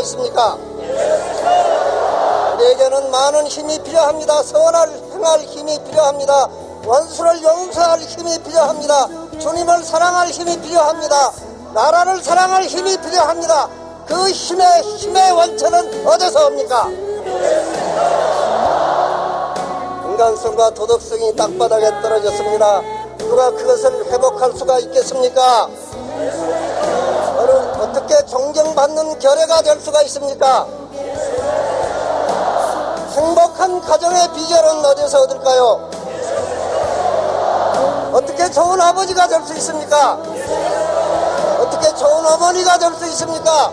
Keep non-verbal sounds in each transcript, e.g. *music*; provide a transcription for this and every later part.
있습니까? 우리에게는 많은 힘이 필요합니다. 선을 행할 힘이 필요합니다. 원수를 용서할 힘이 필요합니다. 주님을 사랑할 힘이 필요합니다. 나라를 사랑할 힘이 필요합니다. 그 힘의 힘의 원천은 어디서 옵니까? 인간성과 도덕성이 땅바닥에 떨어졌습니다. 누가 그것을 회복할 수가 있겠습니까? 존경받는 결례가 될 수가 있습니까? 행복한 가정의 비결은 어디서 얻을까요? 어떻게 좋은 아버지가 될 수 있습니까? 어떻게 좋은 어머니가 될 수 있습니까?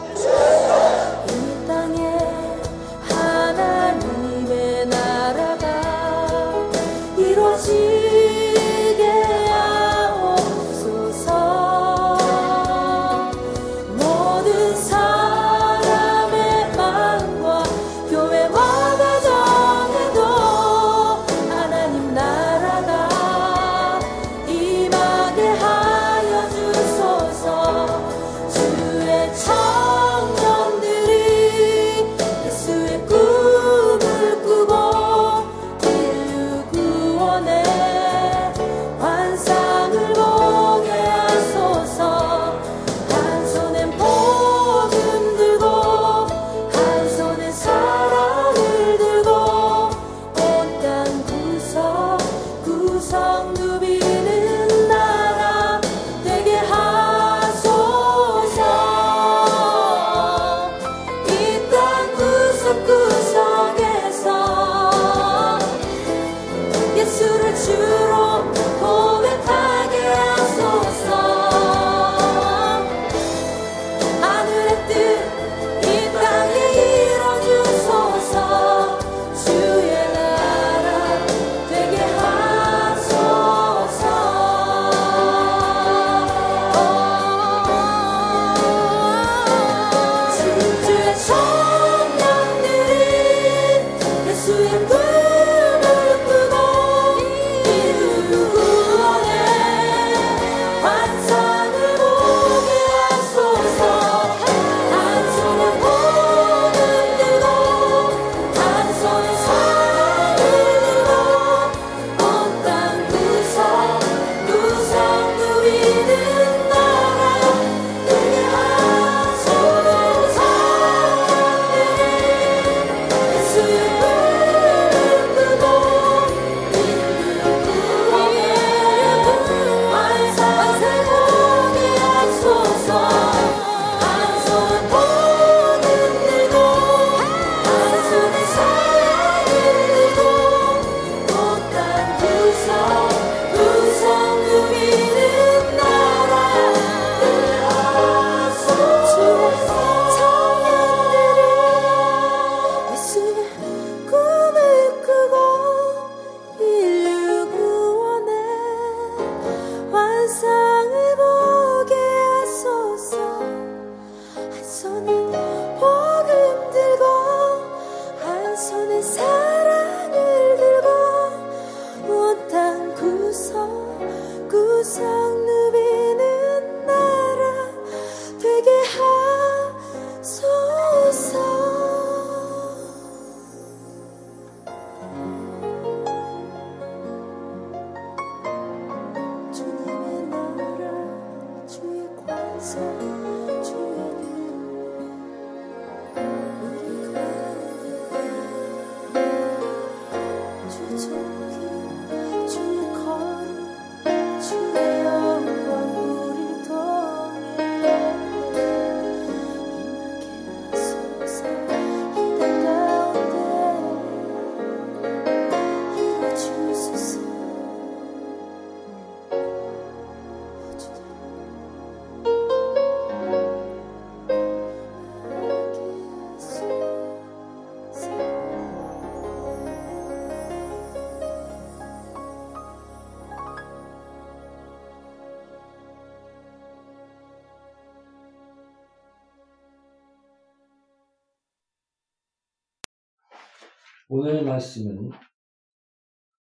오늘 말씀은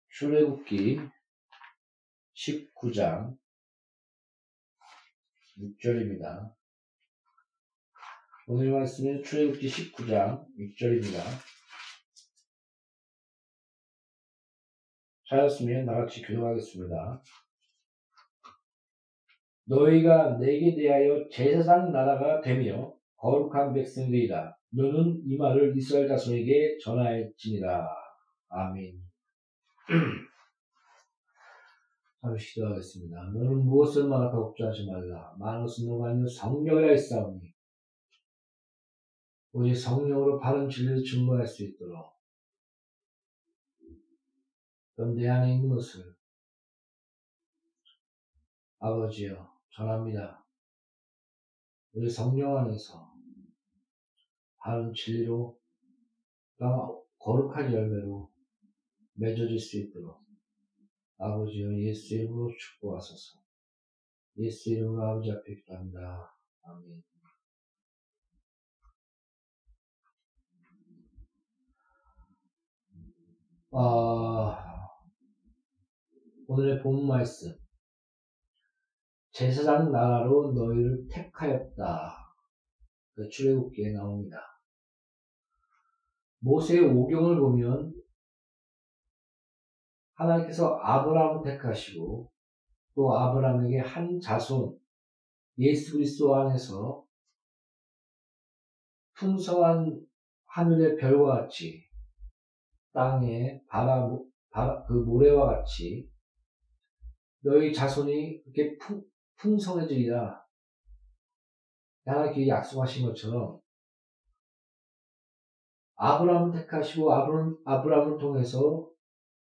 출애굽기 19장 6절입니다. 오늘 말씀은 출애굽기 19장 6절입니다. 찾았으면 나같이 교도하겠습니다. 너희가 내게 대하여 제사장 나라가 되며 거룩한 백성들이다. 너는 이 말을 이스라엘 자손에게 전하였지니라. 아멘. *clears throat* 잠시 기도하겠습니다. 너는 무엇을 말하고 걱정하지 말라. 만옷은 너가 아니요 성령이라 했사오니 오직 성령으로 바른 진리를 증거할 수 있도록 그럼 내 안에 있는 것을 아버지여 전합니다. 우리 성령 안에서 바른 진리로 거룩한 열매로 맺어질 수 있도록 아버지여 예수 이름으로 축복하소서 예수 이름으로 아버지 앞에 기도합니다. 아멘 아, 오늘의 본 말씀 제사장 나라로 너희를 택하였다. 그 출애굽기에 나옵니다. 모세의 오경을 보면 하나님께서 아브라함을 택하시고 또 아브라함에게 한 자손 예수 그리스도 안에서 풍성한 하늘의 별과 같이 땅의 바람 그 모래와 같이 너희 자손이 그렇게 풍, 풍성해지리라. 하나님께 약속하신 것처럼 아브라함을 택하시고 아브람, 아브라함을 통해서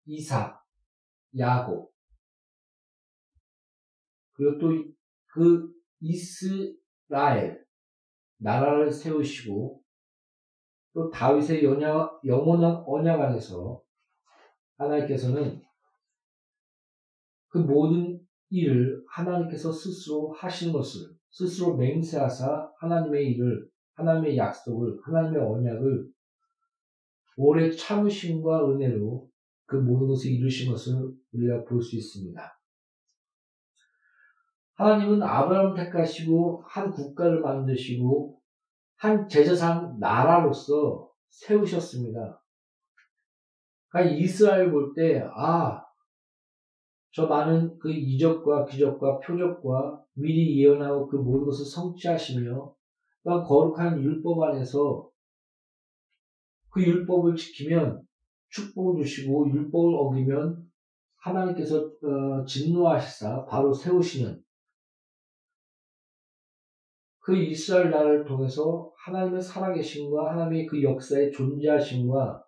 이삭, 야곱 그리고 또 그 이스라엘 나라를 세우시고 또 다윗의 연약, 영원한 언약 안에서 하나님께서는 그 모든 일을 하나님께서 스스로 하신 것을 스스로 맹세하사 하나님의 일을 하나님의 약속을 하나님의 언약을 오래 참으심과 은혜로 그 모든 것을 이루신 것을 우리가 볼 수 있습니다. 하나님은 아브라함을 택하시고 한 국가를 만드시고 한 제사상 나라로서 세우셨습니다. 그러니까 이스라엘 볼 때, 아, 저 많은 그 이적과 기적과 표적과 미리 예언하고 그 모든 것을 성취하시며, 그 거룩한 율법 안에서 그 율법을 지키면 축복을 주시고 율법을 어기면 하나님께서 어, 진노하시사 바로 세우시는 그 이스라엘 나라를 통해서 하나님의 살아계신과 하나님의 그 역사의 존재하심과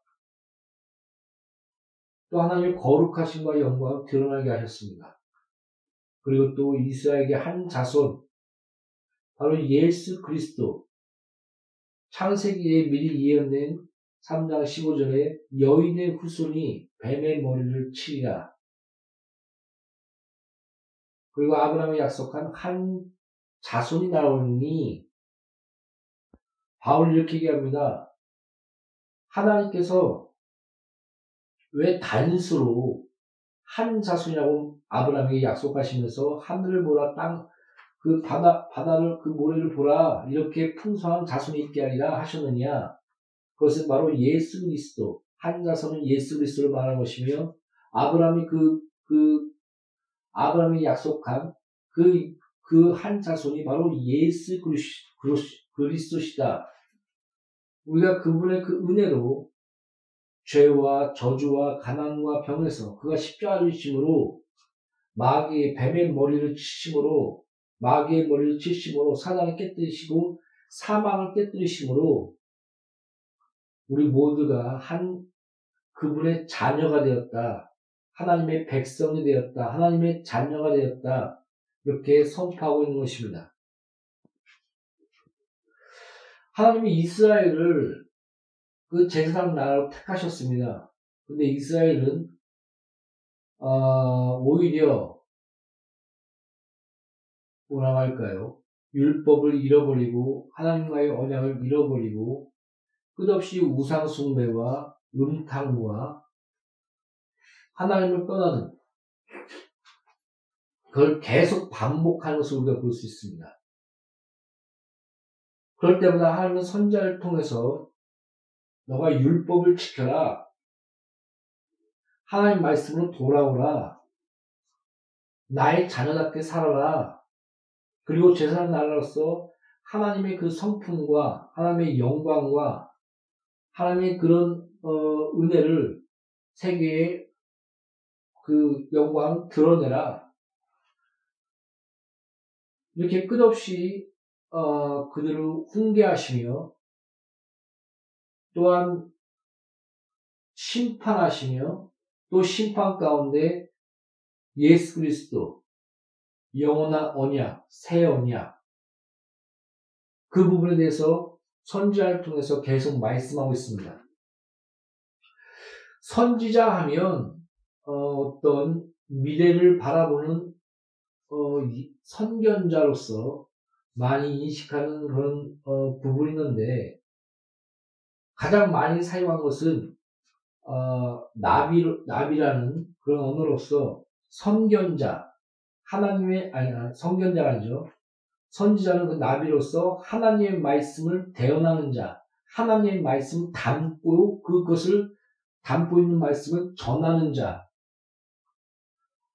또 하나님의 거룩하심과 영광을 드러나게 하셨습니다. 그리고 또 이스라엘에게 한 자손, 바로 예수 그리스도, 창세기에 미리 예언된 3장 15절에 여인의 후손이 뱀의 머리를 치리라. 그리고 아브라함이 약속한 한 자손이 나오니 바울 이렇게 얘기합니다. 하나님께서 왜 단수로 한 자손이라고 아브라함에게 약속하시면서 하늘을 보라 땅 그 바다 바다를 그 모래를 보라 이렇게 풍성한 자손이 있게 하리라 하셨느냐 그것은 바로 예수 그리스도 한 자손은 예수 그리스도를 말하는 것이며 아브라함이 그 그 아브라함이 약속한 그 그 한 자손이 바로 예수 그리스도시다. 우리가 그분의 그 은혜로 죄와 저주와 가난과 병에서 그가 십자가를 지심으로 마귀의 뱀의 머리를 치심으로 마귀의 머리를 치심으로 사단을 깨뜨리시고 사망을 깨뜨리심으로 우리 모두가 한 그분의 자녀가 되었다. 하나님의 백성이 되었다. 하나님의 자녀가 되었다. 이렇게 선포하고 있는 것입니다. 하나님이 이스라엘을 그 제사장 나라로 택하셨습니다. 근데 이스라엘은 어, 오히려 뭐라고 할까요? 율법을 잃어버리고 하나님과의 언약을 잃어버리고 끝없이 우상숭배와 음탕과 하나님을 떠나는 그걸 계속 반복하는 것을 우리가 볼 수 있습니다. 그럴 때마다 하나님은 선자를 통해서 너가 율법을 지켜라. 하나님 말씀으로 돌아오라. 나의 자녀답게 살아라. 그리고 제사장 나라로서 하나님의 그 성품과 하나님의 영광과 하나님의 그런 어, 은혜를 세계에 그 영광 드러내라. 이렇게 끝없이 어, 그들을 훈계하시며 또한 심판하시며 또 심판 가운데 예수 그리스도 영원한 언약, 새 언약 그 부분에 대해서 선지자를 통해서 계속 말씀하고 있습니다. 선지자 하면 어, 떤 미래를 바라보는 어, 선견자로서 많이 인식하는 그런 어, 부분이 있는데 가장 많이 사용한 것은 어, 나비 나비라는 그런 언어로서 선견자 하나님의 아니 선견자가 아니죠 선지자는 그 나비로서 하나님의 말씀을 대언하는 자 하나님의 말씀을 담고 그것을 담고 있는 말씀을 전하는 자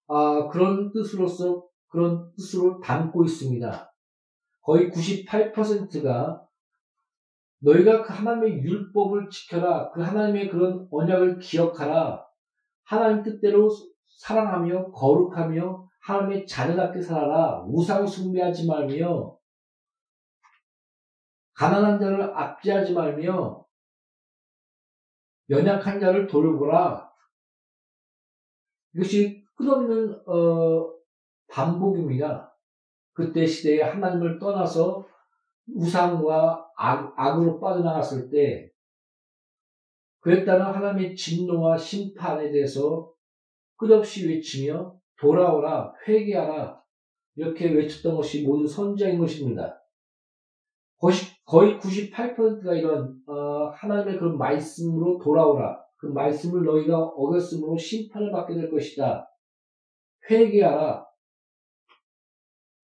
아, 그런 뜻으로서 그런 뜻으로 담고 있습니다. 거의 98%가 너희가 그 하나님의 율법을 지켜라. 그 하나님의 그런 언약을 기억하라. 하나님 뜻대로 사랑하며 거룩하며 하나님의 자녀답게 살아라. 우상 숭배하지 말며 가난한 자를 압제하지 말며 연약한 자를 돌보라. 이것이 끝없는 어, 반복입니다. 그때 시대에 하나님을 떠나서 우상과 악, 악으로 빠져나갔을 때 따른 하나님의 진노와 심판에 대해서 끝없이 외치며 돌아오라 회개하라 이렇게 외쳤던 것이 모든 선지자인 것입니다. 거의 98%가 이런 어, 하나님의 그런 말씀으로 돌아오라 그 말씀을 너희가 어겼으므로 심판을 받게 될 것이다. 회개하라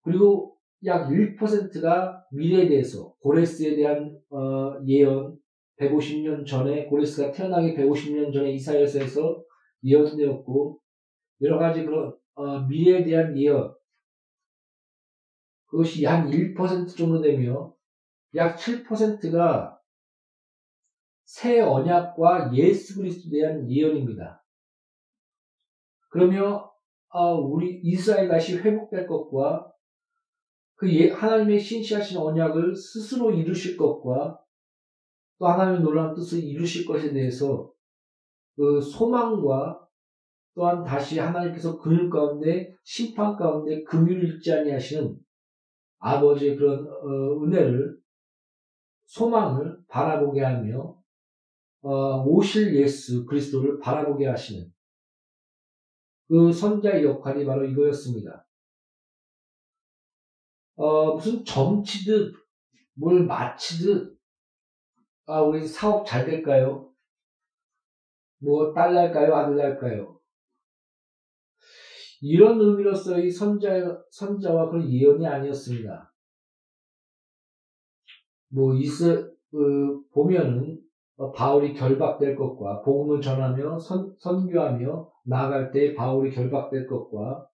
그리고 약 1%가 미래에 대해서 고레스에 대한 어, 예언 150년 전에 고레스가 태어나기 150년 전에 이사야서에서 예언되었고 여러 가지 그런 어, 미래에 대한 예언 그것이 한 1% 정도 되며 약 7%가 새 언약과 예수 그리스도에 대한 예언입니다. 그러며 어, 우리 이스라엘 다시 회복될 것과 그 예, 하나님의 신시하신 언약을 스스로 이루실 것과 또 하나님의 놀라운 뜻을 이루실 것에 대해서 그 소망과 또한 다시 하나님께서 그늘 가운데 심판 가운데 금유를 잃지 아니하시는 아버지의 그런 어, 은혜를 소망을 바라보게 하며 어, 오실 예수 그리스도를 바라보게 하시는 그 선자의 역할이 바로 이거였습니다. 어, 무슨 점치듯, 뭘 마치듯, 아, 우리 사업 잘 될까요? 뭐, 딸 날까요? 아들 날까요? 이런 의미로서 이 선자, 선자와 그런 예언이 아니었습니다. 뭐, 이스, 그, 보면은, 어, 바울이 결박될 것과, 복음을 전하며, 선, 선교하며, 나아갈 때 바울이 결박될 것과,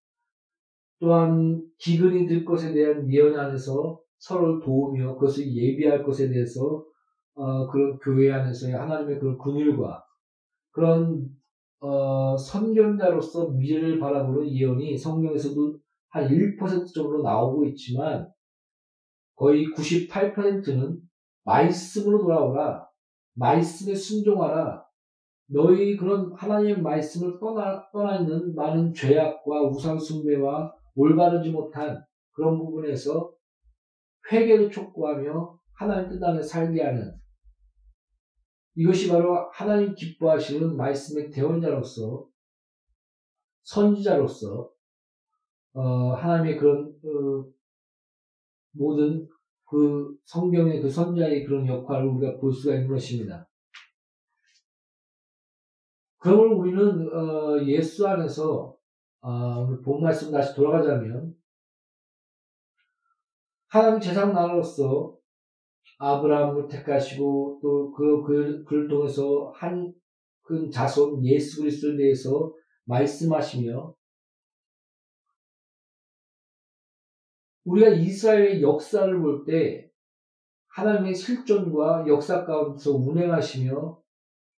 또한 기근이 들 것에 대한 예언 안에서 서로를 도우며 그것을 예비할 것에 대해서 어, 그런 교회 안에서의 하나님의 그런 근율과 그런 어, 선견자로서 미래를 바라보는 예언이 성경에서도 한 1% 정도 나오고 있지만 거의 98%는 말씀으로 돌아오라. 말씀에 순종하라. 너희 그런 하나님의 말씀을 떠나, 떠나 있는 많은 죄악과 우상숭배와 올바르지 못한 그런 부분에서 회개를 촉구하며 하나님 뜻 안에 살게 하는 이것이 바로 하나님 기뻐하시는 말씀의 대원자로서 선지자로서 어, 하나님의 그런 어, 모든 그 성경의 그 선자의 그런 역할을 우리가 볼 수가 있는 것입니다. 그러면 우리는 어, 예수 안에서 어, 본 말씀 다시 돌아가자면 하나님 재상 나라로서 아브라함을 택하시고 또 그, 그, 그를 통해서 한큰 자손 예수 그리스도에 대해서 말씀하시며 우리가 이스라엘의 역사를 볼 때 하나님의 실존과 역사 가운데서 운행하시며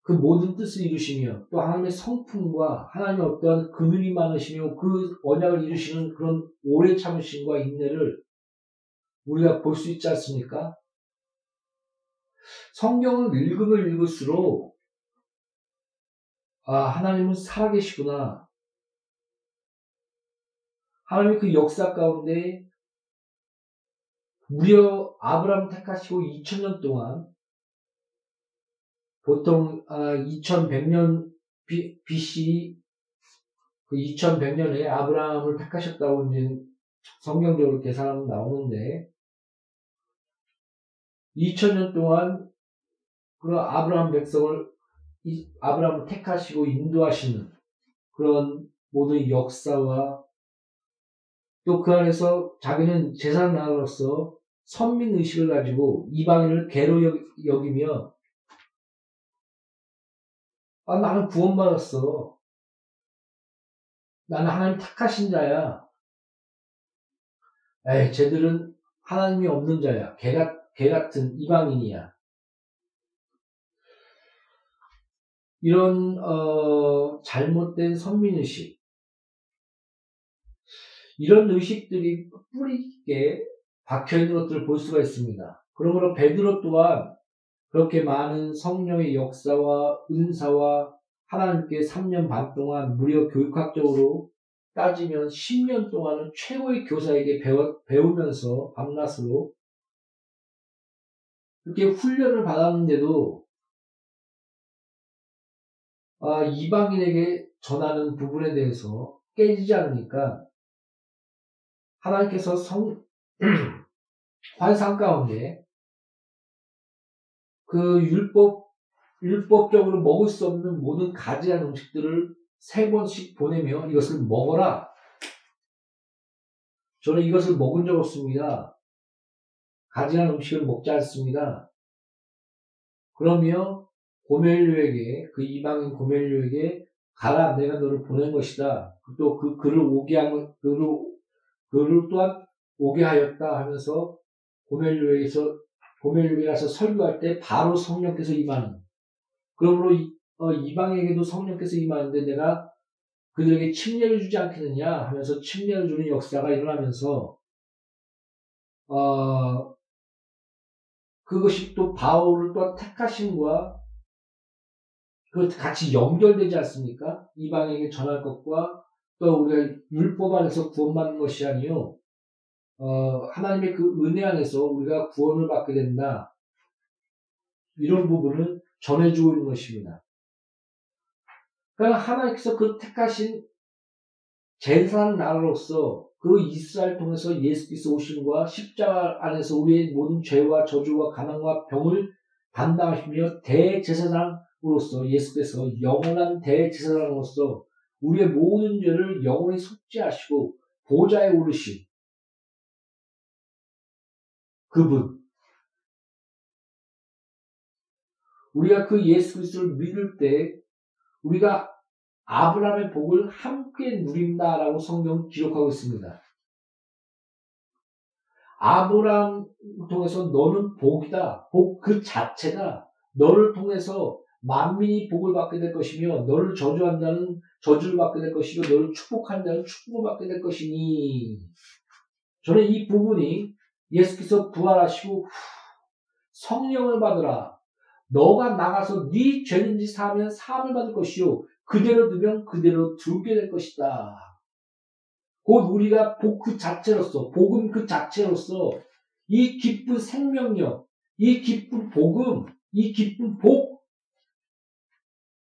그 모든 뜻을 이루시며 또 하나님의 성품과 하나님의 어떠한 금융이 많으시며 그 언약을 이루시는 그런 오래 참으심과 인내를 우리가 볼 수 있지 않습니까? 성경을 읽으면 읽을수록 아 하나님은 살아계시구나. 하나님의 그 역사 가운데 무려 아브라함 택하시고 2000년 동안 보통 2100년 아, BC 그 2100년에 아브라함을 택하셨다고 이제 성경적으로 계산하면 나오는데 2000년 동안 그 아브라함 백성을 아브라함을 택하시고 인도하시는 그런 모든 역사와 또 그 안에서 자기는 나로서 선민 의식을 가지고 이방인을 개로 여기며 아, 나는 구원받았어. 나는 하나님 택하신 자야. 에이, 쟤들은 하나님이 없는 자야. 개, 개 같은 이방인이야. 이런 어, 잘못된 선민의식 이런 의식들이 뿌리 있게 박혀 있는 것들을 볼 수가 있습니다. 그러므로 베드로 또한 그렇게 많은 성령의 역사와 은사와 하나님께 3년 반 동안 무려 교육학적으로 따지면 10년 동안은 최고의 교사에게 배워, 배우면서 밤낮으로 이렇게 훈련을 받았는데도 아, 이방인에게 전하는 부분에 대해서 깨지지 않으니까 하나님께서 성, *clears throat* 환상 가운데 그 율법, 율법적으로 먹을 수 없는 모든 가지한 음식들을 세 번씩 보내며 이것을 먹어라. 저는 이것을 먹은 적 없습니다. 가지한 음식을 먹지 않습니다. 그러며 고멜류에게 그 이방인 고멜류에게 가라 내가 너를 보낸 것이다. 또 그 그를 오게 한 그를 그를 또한 오게 하였다 하면서 고멜류에게서 고멜류에 가서 설교할 때 바로 성령께서 임하는. 그러므로 이, 어, 이방에게도 성령께서 임하는데 내가 그들에게 침례를 주지 않겠느냐 하면서 침례를 주는 역사가 일어나면서 어, 그것이 또 바울을 또 택하심과 그 같이 연결되지 않습니까? 이방에게 전할 것과 또 우리가 율법 안에서 구원받는 것이 아니요 어, 하나님의 그 은혜 안에서 우리가 구원을 받게 된다. 이런 부분을 전해주고 있는 것입니다. 그러니까 하나님께서 그 택하신 제사장 나라로서 그 이스라엘 통해서 예수께서 오심과 십자가 안에서 우리의 모든 죄와 저주와 가난과 병을 담당하시며 대제사장으로서 예수께서 영원한 대제사장으로서 우리의 모든 죄를 영원히 속죄하시고 보좌에 오르신 그분. 우리가 그 예수 그리스도를 믿을 때 우리가 아브라함의 복을 함께 누린다라고 성경 기록하고 있습니다. 아브라함 통해서 너는 복이다. 복 그 자체가 너를 통해서 만민이 복을 받게 될 것이며 너를 저주한 자는 저주를 받게 될 것이고 너를 축복한 자는 축복을 받게 될 것이니 저는 이 부분이 예수께서 부활하시고 성령을 받으라 너가 나가서 네 죄든지 사하면 사함을 받을 것이요 그대로 두면 그대로 두게 될 것이다. 곧 우리가 복 그 자체로서 복음 그 자체로서 이 기쁜 생명력, 이 기쁜 복음, 이 기쁜 복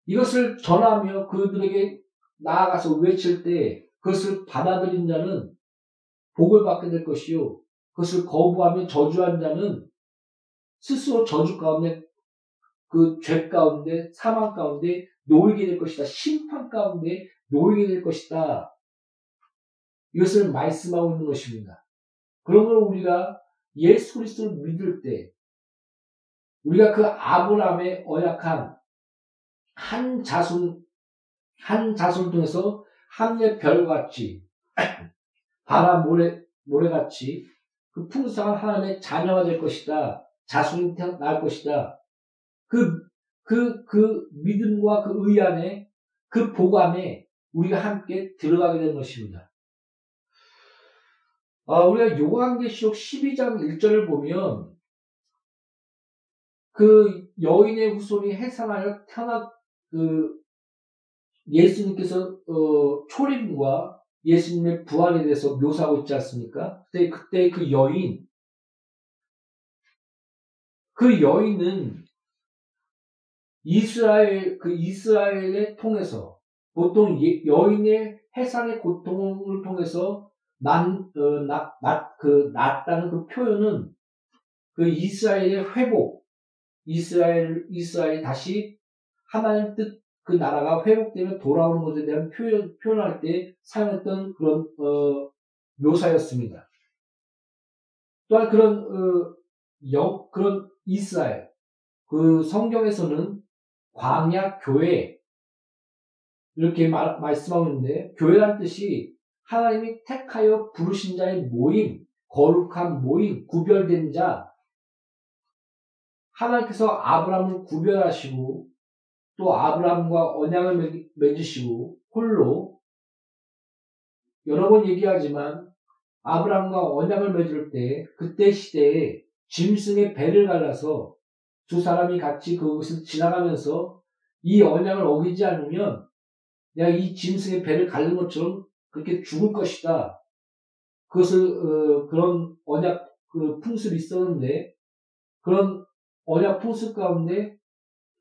이것을 전하며 그들에게 나아가서 외칠 때 그것을 받아들인 자는 복을 받게 될 것이요 그것을 거부하며 저주한 자는 스스로 저주 가운데 그 죄 가운데 사망 가운데 놓이게 될 것이다. 심판 가운데 놓이게 될 것이다. 이것을 말씀하고 있는 것입니다. 그러므로 우리가 예수 그리스도를 믿을 때 우리가 그 아브라함의 언약한 한 자손 한 자손 통해서 하늘의 별같이 *clears throat* 바람 모래 모래같이 그 풍성한 하나님의 자녀가 될 것이다. 자손이 태어날 것이다. 그, 그, 그 믿음과 그 의 안에 그 보감에 우리가 함께 들어가게 되는 것입니다. 아, 우리가 요한계시록 12장 1절을 보면 그 여인의 후손이 해산하여 태어난 그 예수님께서 어, 초림과 예수님의 부활에 대해서 묘사하고 있지 않습니까? 그때 그때 그 여인 그 여인은 이스라엘 그 이스라엘에 통해서 보통 여인의 해산의 고통을 통해서 난, 어, 나, 나, 그, 낫다는 그 표현은 그 이스라엘의 회복, 이스라엘, 이스라엘이 다시 하나님 뜻, 그 나라가 회복되면 돌아오는 것에 대한 표현, 표현할 때 사용했던 그런, 어, 묘사였습니다. 또한 그런, 어, 역, 그런 이스라엘, 그 성경에서는 광야 교회, 이렇게 말, 말씀하고 있는데, 교회란 뜻이 하나님이 택하여 부르신 자의 모임, 거룩한 모임, 구별된 자, 하나님께서 아브라함을 구별하시고 또 아브라함과 언약을 맺으시고 홀로 여러 번 얘기하지만 아브라함과 언약을 맺을 때 그때 시대에 짐승의 배를 갈라서 두 사람이 같이 그것을 지나가면서 이 언약을 어기지 않으면 내가 이 짐승의 배를 갈는 것처럼 그렇게 죽을 것이다. 그것을 어, 그런 언약 그 풍습이 있었는데 그런 언약 풍습 가운데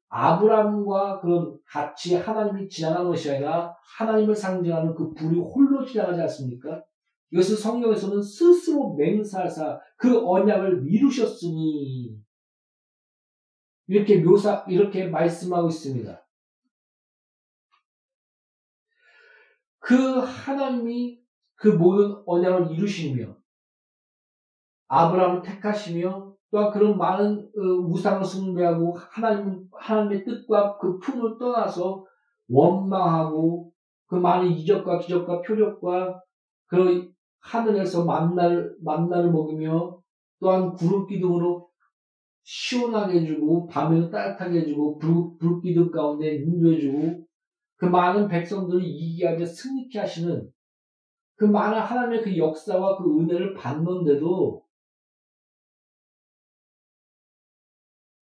아브라함과 그런 같이 하나님이 지나간 것이 아니라 하나님을 상징하는 그 불이 홀로 지나가지 않습니까? 이것을 성경에서는 스스로 맹사사 그 언약을 이루셨으니 이렇게 묘사 이렇게 말씀하고 있습니다. 그 하나님이 그 모든 언약을 이루시며 아브라함을 택하시며 또한 그런 많은 어, 우상을 숭배하고 하나님 하나님의 뜻과 그 품을 떠나서 원망하고 그 많은 이적과 기적과 표적과 그 하늘에서 만날 만나를 먹이며 또한 구름 기둥으로 시원하게 해주고 밤에는 따뜻하게 해주고 불, 불 기둥 가운데 인도해주고 그 많은 백성들을 이기게 하며 승리케 하시는 그 많은 하나님의 그 역사와 그 은혜를 받는데도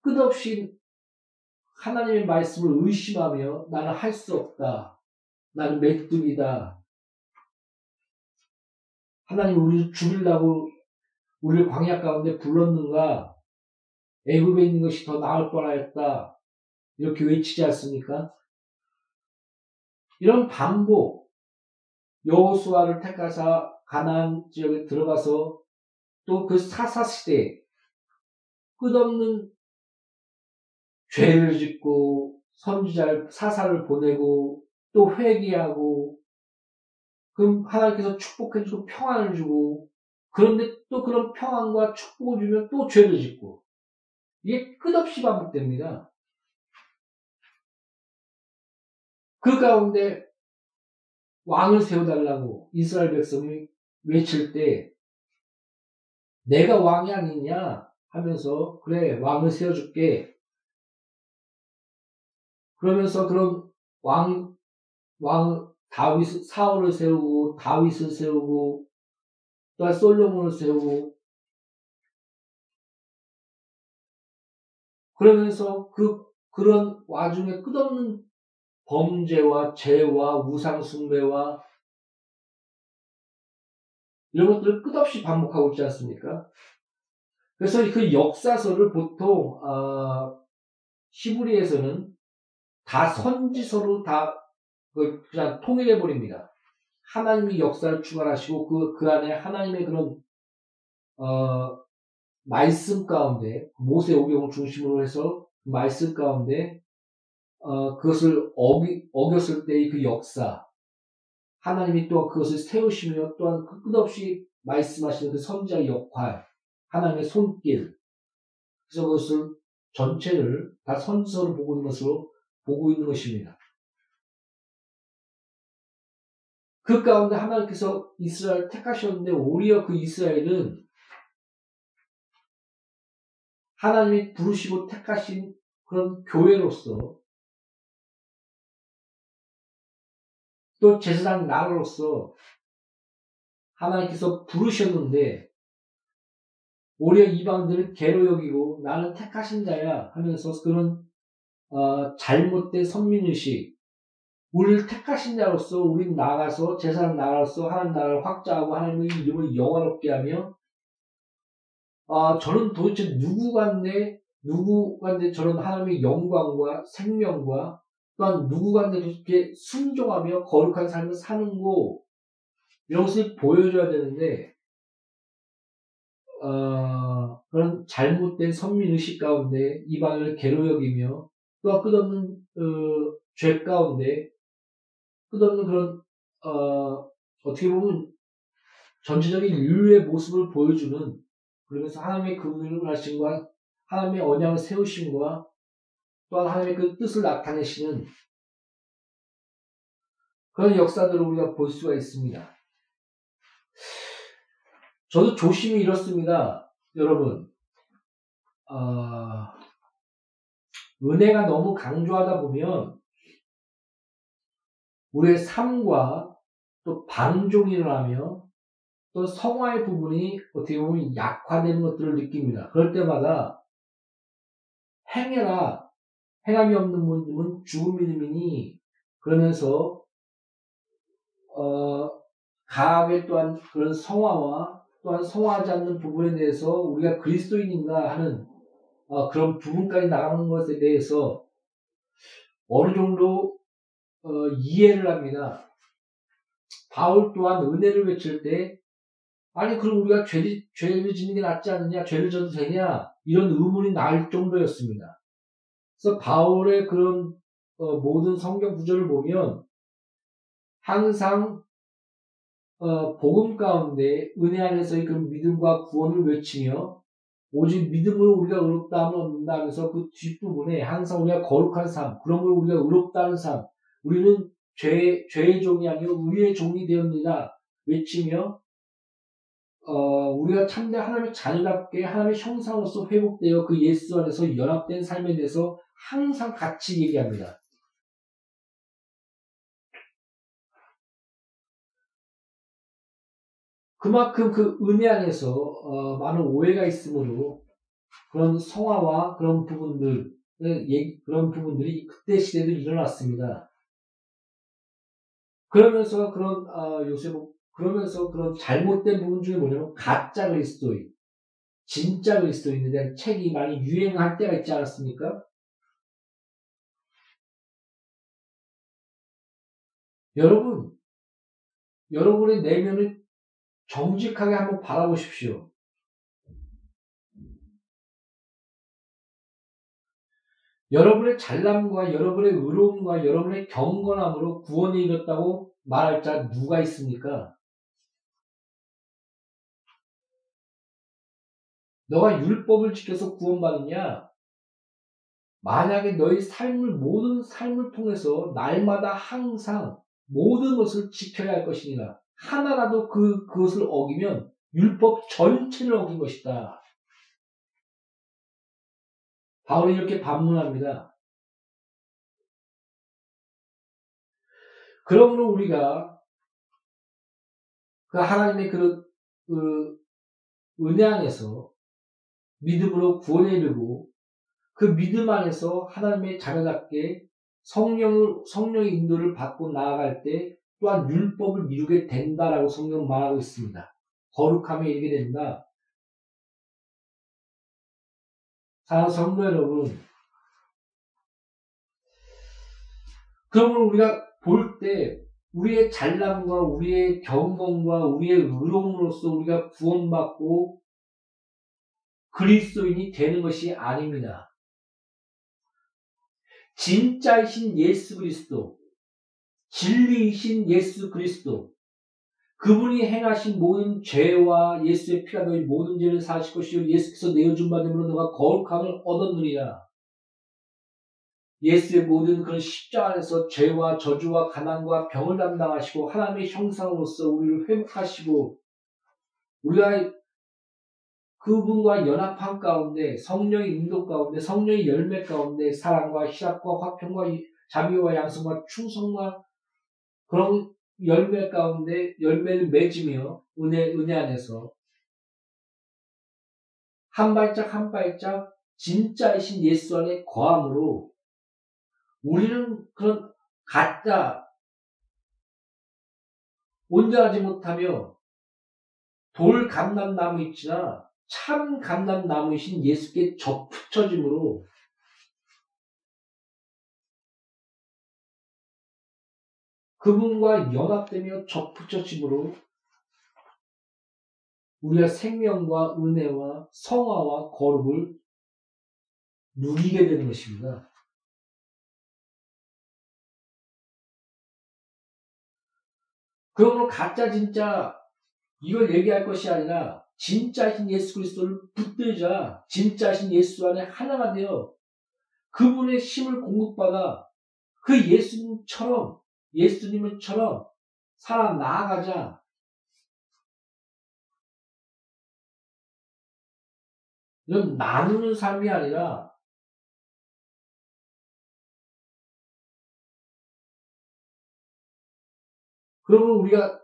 끝없이 하나님의 말씀을 의심하며 나는 할 수 없다. 나는 메뚜기다. 하나님 우리를 죽이려고 우리를 광야 가운데 불렀는가? 애굽에 있는 것이 더 나을 뻔하였다. 이렇게 외치지 않습니까? 이런 반복, 여호수아를 택하사 가나안 지역에 들어가서 또 그 사사 시대에 끝없는 죄를 짓고 선지자를 사사를 보내고 또 회개하고 그럼 하나님께서 축복해 주고 평안을 주고 그런데 또 그런 평안과 축복을 주면 또 죄를 짓고 이게 끝없이 반복됩니다. 그 가운데 왕을 세워달라고 이스라엘 백성이 외칠 때 내가 왕이 아니냐 하면서 그래 왕을 세워줄게 그러면서 그런 왕, 왕, 다윗, 사울을 세우고, 다윗을 세우고, 또한 솔로몬을 세우고, 그러면서 그, 그런 와중에 끝없는 범죄와 죄와 우상숭배와 이런 것들을 끝없이 반복하고 있지 않습니까? 그래서 그 역사서를 보통 어, 시브리에서는 다 선지서로 다 그냥 통일해 버립니다. 하나님이 역사를 주관하시고 그, 그 안에 하나님의 그런 어, 말씀 가운데 모세 오경을 중심으로 해서 말씀 가운데 어, 그것을 어기, 어겼을 때의 그 역사 하나님이 또 그것을 세우시며 또한 그 끝없이 말씀하시는 그 선지자의 역할 하나님의 손길 그래서 그것을 전체를 다 선서를 보고 있는 것으로 보고 있는 것입니다. 그 가운데 하나님께서 이스라엘 택하셨는데 오히려 그 이스라엘은 하나님이 부르시고 택하신 그런 교회로서 또 제사장 나라로서 하나님께서 부르셨는데 오히려 이방들을 개로 여기고 나는 택하신 자야 하면서 그런 어, 잘못된 선민의식 우리를 택하신 자로서 우리는 나가서 제사장 나라로서 하나님 나라를 확장하고 하나님의 이름을 영화롭게 하며 어, 저는 도대체 누구간데 누구간데 저런 하나님의 영광과 생명과 또한 누구간데 그렇게 순종하며 거룩한 삶을 사는 거 이런 것을 보여줘야 되는데 어, 그런 잘못된 선민의식 가운데 이방을 개로 여기며 또 끝없는 어, 죄 가운데 끝없는 그런 어, 어떻게 보면 전체적인 인류의 모습을 보여주는 그러면서 하나님의 긍휼을 하심과 하나님의 언약을 세우심과 또한 하나님의 그 뜻을 나타내시는 그런 역사들을 우리가 볼 수가 있습니다. 저도 조심히 이렇습니다. 여러분, 어, 은혜가 너무 강조하다 보면 우리의 삶과 또 방종이 일어나며 또 성화의 부분이 어떻게 보면 약화되는 것들을 느낍니다. 그럴 때마다 행해라 행함이 없는 분은 죽은 믿음이니 그러면서 어, 가하게 또한 그런 성화와 또한 성화하지 않는 부분에 대해서 우리가 그리스도인인가 하는 어, 그런 부분까지 나가는 것에 대해서 어느 정도 어, 이해를 합니다. 바울 또한 은혜를 외칠 때 아니 그럼 우리가 죄, 죄를 짓는 게 낫지 않느냐? 죄를 져도 되냐? 이런 의문이 날 정도였습니다. 그래서 바울의 그런 어, 모든 성경 구절을 보면 항상 어, 복음 가운데 은혜 안에서의 그 믿음과 구원을 외치며 오직 믿음으로 우리가 의롭다함을 얻는다 하면서 그 뒷부분에 항상 우리가 거룩한 삶, 그런 걸 우리가 의롭다는 삶, 우리는 죄, 죄의 종이 아니요 의의 종이 되었느냐? 외치며 어, 우리가 참된 하나님의 자녀답게 하나님의 형상으로서 회복되어 그 예수 안에서 연합된 삶에 대해서 항상 같이 얘기합니다. 그만큼 그 은혜 안에서 어, 많은 오해가 있으므로 그런 성화와 그런 부분들 그런 부분들이 그때 시대도 일어났습니다. 그러면서 그런 어, 요새 그러면서 그런 잘못된 부분 중에 뭐냐면 가짜 그리스도인, 진짜 그리스도인에 대한 책이 많이 유행할 때가 있지 않았습니까? 여러분, 여러분의 내면을 정직하게 한번 바라보십시오. 여러분의 잘남과 여러분의 의로움과 여러분의 경건함으로 구원에 이뤘다고 말할 자 누가 있습니까? 너가 율법을 지켜서 구원받느냐? 만약에 너희 삶을, 모든 삶을 통해서 날마다 항상 모든 것을 지켜야 할 것이니라. 하나라도 그, 그것을 어기면 율법 전체를 어긴 것이다. 바울이 이렇게 반문합니다. 그러므로 우리가 그 하나님의 그, 그 은혜 안에서 믿음으로 구원에 이르고 그 믿음 안에서 하나님의 자녀답게 성령을, 성령의 인도를 받고 나아갈 때 또한 율법을 이루게 된다라고 성경 말하고 있습니다. 거룩함에 이르게 된다. 사랑하는 성도 여러분, 그러면 우리가 볼 때 우리의 잘남과 우리의 경건과 우리의 의로움으로써 우리가 구원받고 그리스도인이 되는 것이 아닙니다. 진짜이신 예수 그리스도, 진리이신 예수 그리스도, 그분이 행하신 모든 죄와 예수의 피가 너희 모든 죄를 사실 것이요 예수께서 내어준 바됨으로 너가 거룩함을 얻었느니라. 예수의 모든 그런 십자가 안에서 죄와 저주와 가난과 병을 담당하시고 하나님의 형상으로서 우리를 회복하시고 우리가 그분과 연합한 가운데 성령의 인도 가운데 성령의 열매 가운데 사랑과 희락과 화평과 자비와 양성과 충성과 그런 열매 가운데 열매를 맺으며 은혜 은혜 안에서 한 발짝 한 발짝 진짜이신 예수 안에 거함으로 우리는 그런 가짜 온전하지 못하며 돌 감람나무 있지나 참 감람나무이신 예수께 접붙여짐으로 그분과 연합되며 접붙여짐으로 우리가 생명과 은혜와 성화와 거룩을 누리게 되는 것입니다. 그러므로 가짜 진짜 이걸 얘기할 것이 아니라 진짜신 예수 그리스도를 붙들자 진짜신 예수 안에 하나가 되어 그분의 힘을 공급받아 그 예수님처럼 예수님처럼 살아 나아가자. 이건 나누는 삶이 아니라 그러면 우리가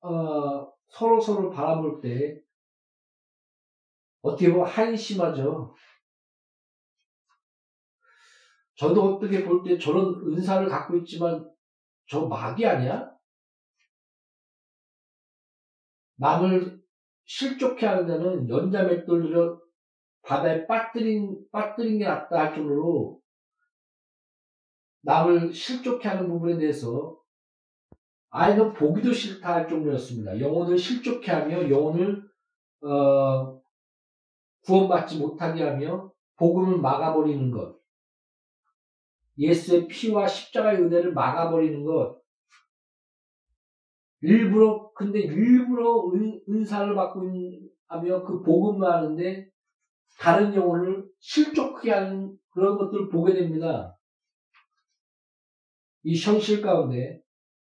어, 서로 서로 바라볼 때 어떻게 보면 한심하죠. 저도 어떻게 볼 때 저런 은사를 갖고 있지만 저 마귀 아니야? 남을 실족해 하는 데는 연자 맷돌로 바다에 빠뜨린, 빠뜨린 게 낫다 할 정도로 남을 실족해 하는 부분에 대해서 아이는 보기도 싫다 할 정도였습니다. 영혼을 실족해 하며 영혼을, 어, 구원받지 못하게 하며 복음을 막아버리는 것. 예수의 피와 십자가의 은혜를 막아버리는 것. 일부러, 근데 일부러 은, 은사를 받고 하며 그 복음을 하는데 다른 영혼을 실족하게 하는 그런 것들을 보게 됩니다. 이 현실 가운데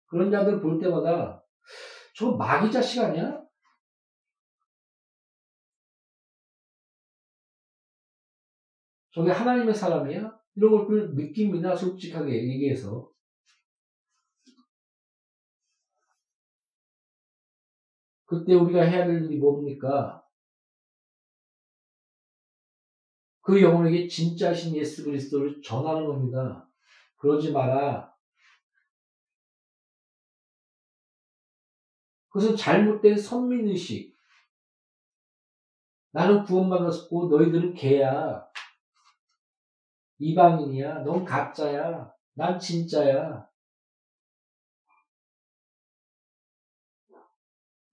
그런 자들 볼 때마다 저 마귀 자식 아니야? 저게 하나님의 사람이야? 이런 것들 느낍니다. 솔직하게 얘기해서. 그때 우리가 해야 될 일이 뭡니까? 그 영혼에게 진짜신 예수 그리스도를 전하는 겁니다. 그러지 마라. 그것은 잘못된 선민의식. 나는 구원받았고 너희들은 개야. 이방인이야. 넌 가짜야. 난 진짜야.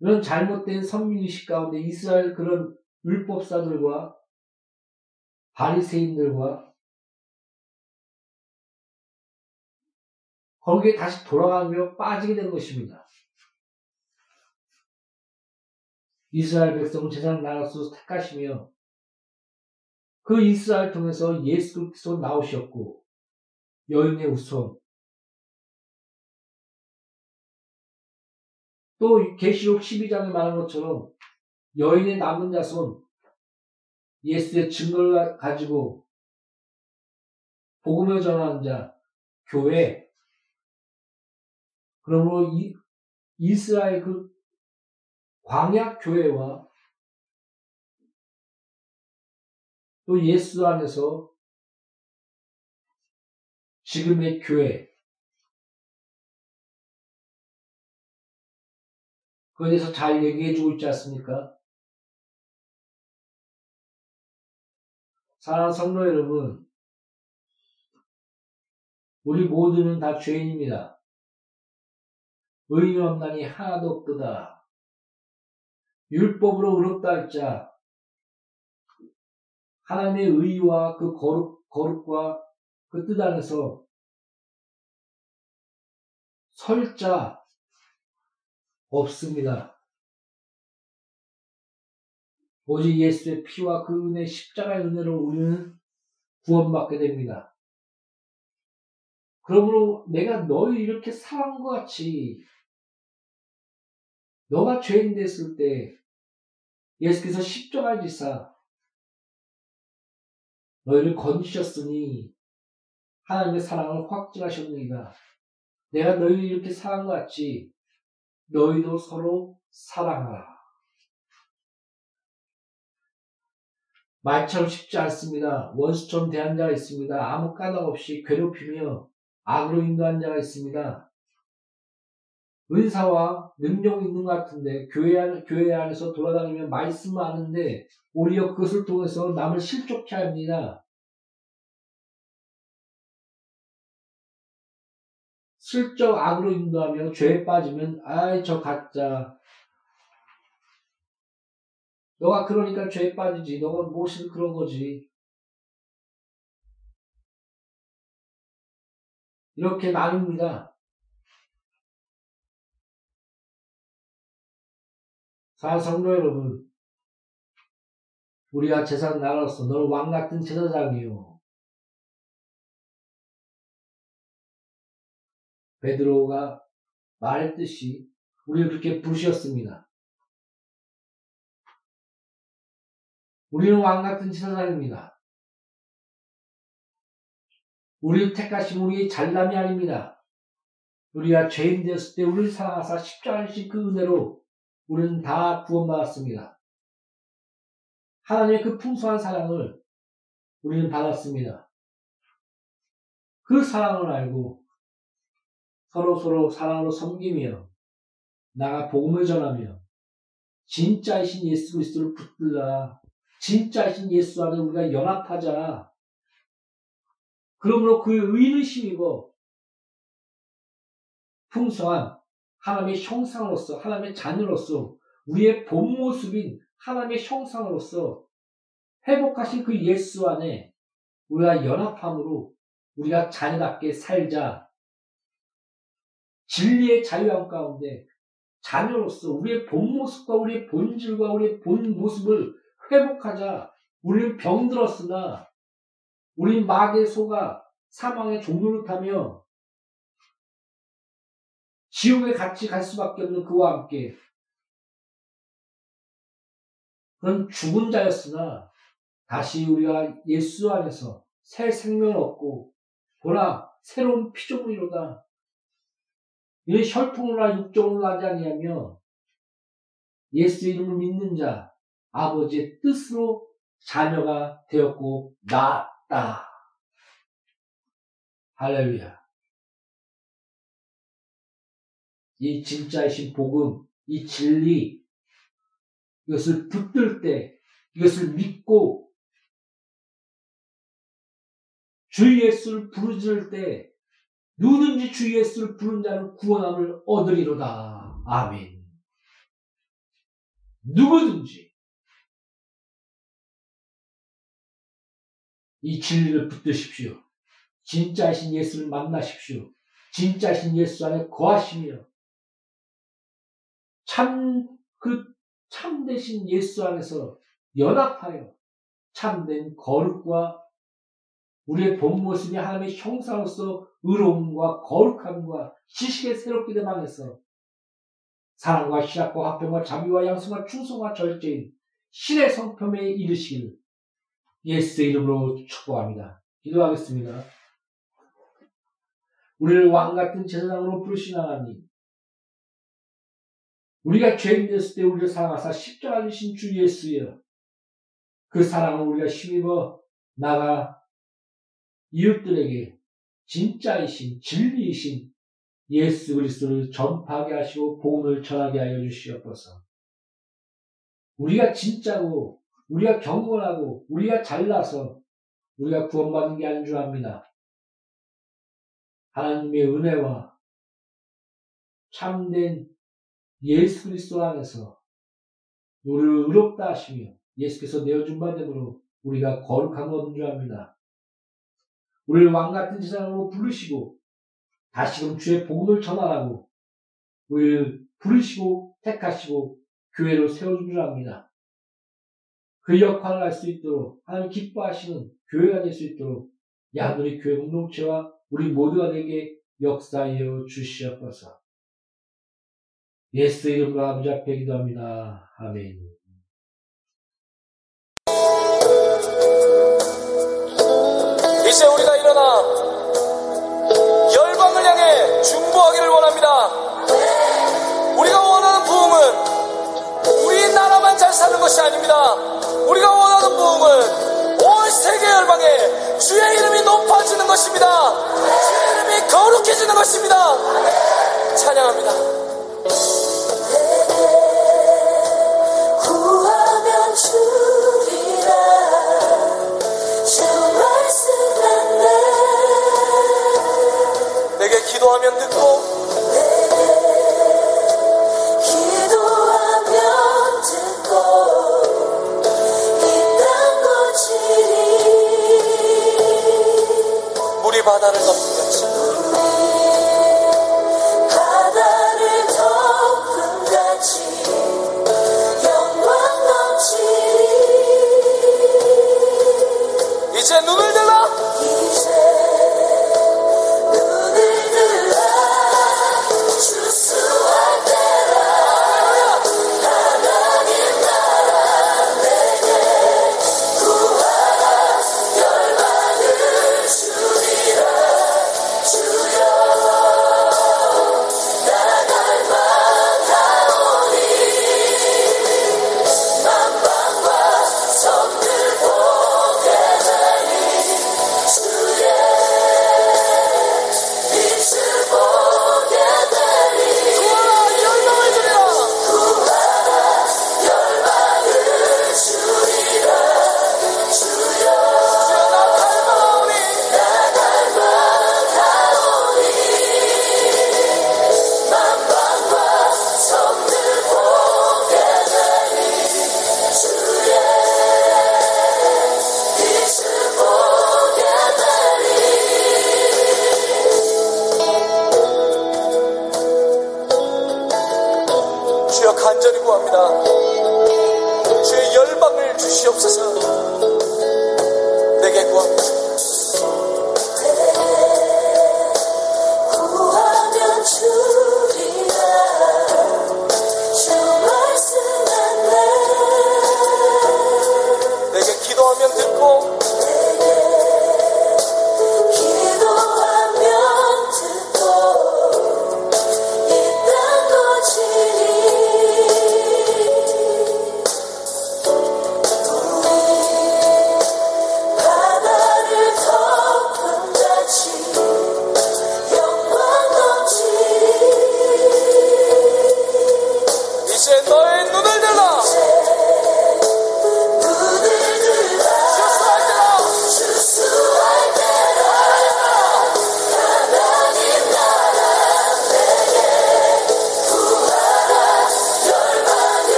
이런 잘못된 선민의식 가운데 이스라엘 그런 율법사들과 바리새인들과 거기에 다시 돌아가며 빠지게 된 것입니다. 이스라엘 백성은 제사장 나라로서 택하시며 그 이스라엘 통해서 예수 그리스도 나오셨고 여인의 우선 또 계시록 12장에 말한 것처럼 여인의 남은 자손 예수의 증거를 가지고 복음을 전하는 자 교회. 그러므로 이, 이스라엘 그 광야 교회와 또 예수 안에서 지금의 교회 그에 대해서 잘 얘기해 주고 있지 않습니까? 사랑하는 성도 여러분, 우리 모두는 다 죄인입니다. 의인 없나니 하나도 없도다. 율법으로 의롭다 할자 하나님의 의와 그 거룩, 거룩과 그 뜻 안에서 설자 없습니다. 오직 예수의 피와 그 은혜, 십자가의 은혜로 우리는 구원받게 됩니다. 그러므로 내가 너희 이렇게 사랑한 것 같이 너가 죄인 됐을 때 예수께서 십자가를 지사 너희를 건지셨으니 하나님의 사랑을 확증하셨느니라. 내가 너희를 이렇게 사랑한 것 같이 너희도 서로 사랑하라. 말처럼 쉽지 않습니다. 원수처럼 대한 자가 있습니다. 아무 까닭 없이 괴롭히며 악으로 인도한 자가 있습니다. 은사와 능력이 있는 것 같은데 교회, 안, 교회 안에서 돌아다니면 말씀은 아는데 오히려 그것을 통해서 남을 실족케 합니다. 슬쩍 악으로 인도하며 죄에 빠지면 아이 저 가짜 너가 그러니까 죄에 빠지지 너가 무엇을 그런 거지 이렇게 나눕니다. 사 성도 여러분 우리가 제사장 나라로서 너는 왕 같은 제사장이요 베드로가 말했듯이 우리를 그렇게 부르셨습니다. 우리는 왕 같은 제사장입니다. 우리를 택하신 우리의 잘남이 아닙니다. 우리가 죄인 되었을 때 우리를 사랑하사 십자가이신 그 은혜로 우리는 다 구원받았습니다. 하나님의 그 풍성한 사랑을 우리는 받았습니다. 그 사랑을 알고 서로 서로 사랑으로 섬기며 나가 복음을 전하며 진짜이신 예수 그리스도를 붙들라 진짜이신 예수 안에 우리가 연합하자 그러므로 그의 의를 힘입어 풍성한 하나님의 형상으로서 하나님의 자녀로서 우리의 본 모습인 하나님의 형상으로서 회복하신 그 예수 안에 우리가 연합함으로 우리가 자녀답게 살자 진리의 자유함 가운데 자녀로서 우리의 본 모습과 우리의 본질과 우리의 본 모습을 회복하자. 우리는 병들었으나 우리 마귀의 소가 사망의 종로를 타며 지옥에 같이 갈 수밖에 없는 그와 함께 그런 죽은 자였으나 다시 우리가 예수 안에서 새 생명을 얻고 보라 새로운 피조물이로다 이는 혈통으로나 육종으로 나지 아니하며 예수 이름을 믿는 자 아버지의 뜻으로 자녀가 되었고 낳았다. 할렐루야. 이 진짜이신 복음, 이 진리, 이것을 붙들 때, 이것을 믿고 주 예수를 부르짖을 때 누구든지 주 예수를 부른 자는 구원함을 얻으리로다. 아멘. 누구든지 이 진리를 붙드십시오. 진짜이신 예수를 만나십시오. 진짜이신 예수 안에 거하시며 참, 그 참되신 예수 안에서 연합하여 참된 거룩과 우리의 본 모습이 하나님의 형상으로서 의로움과 거룩함과 지식의 새롭게 대망해서 사랑과 희락과 화평과 자비와 양성과 충성과 절제인 신의 성품에 이르시길 예수의 이름으로 축복합니다. 기도하겠습니다. 우리를 왕 같은 제사장으로 부르신 하나님, 우리가 죄인 됐을 때 우리를 사랑하사 십자가 주신 주 예수여. 그 사랑을 우리가 힘입어 나가 이웃들에게 진짜이신 진리이신 예수 그리스도를 전파하게 하시고 복음을 전하게 하여 주시옵소서. 우리가 진짜고 우리가 경건하고 우리가 잘나서 우리가 구원받는 게 아닌 줄 압니다. 하나님의 은혜와 참된 예수 그리스도 안에서 우리를 의롭다 하시며 예수께서 내어준 바됨으로 우리가 거룩한 것인 줄 압니다. 우리를 왕 같은 세상으로 부르시고 다시금 주의 복음을 전하라고 우리를 부르시고 택하시고 교회로 세워준 줄 압니다. 그 역할을 할 수 있도록 하나님 기뻐하시는 교회가 될 수 있도록 야누리 교회 공동체와 우리 모두가 되게 역사하여 주시옵소서. 예수 이름으로 앞에 기도합니다. 아멘. 이제 우리가 일어나 열방을 향해 중보하기를 원합니다. 우리가 원하는 부흥은 우리 나라만 잘 사는 것이 아닙니다. 우리가 원하는 부흥은 온 세계 열방에 주의 이름이 높아지는 것입니다. 주의 이름이 거룩해지는 것입니다. 찬양합니다. 내게 기도하면 듣고 기도하면 듣고 이땅 고치리 물이 바다를 덮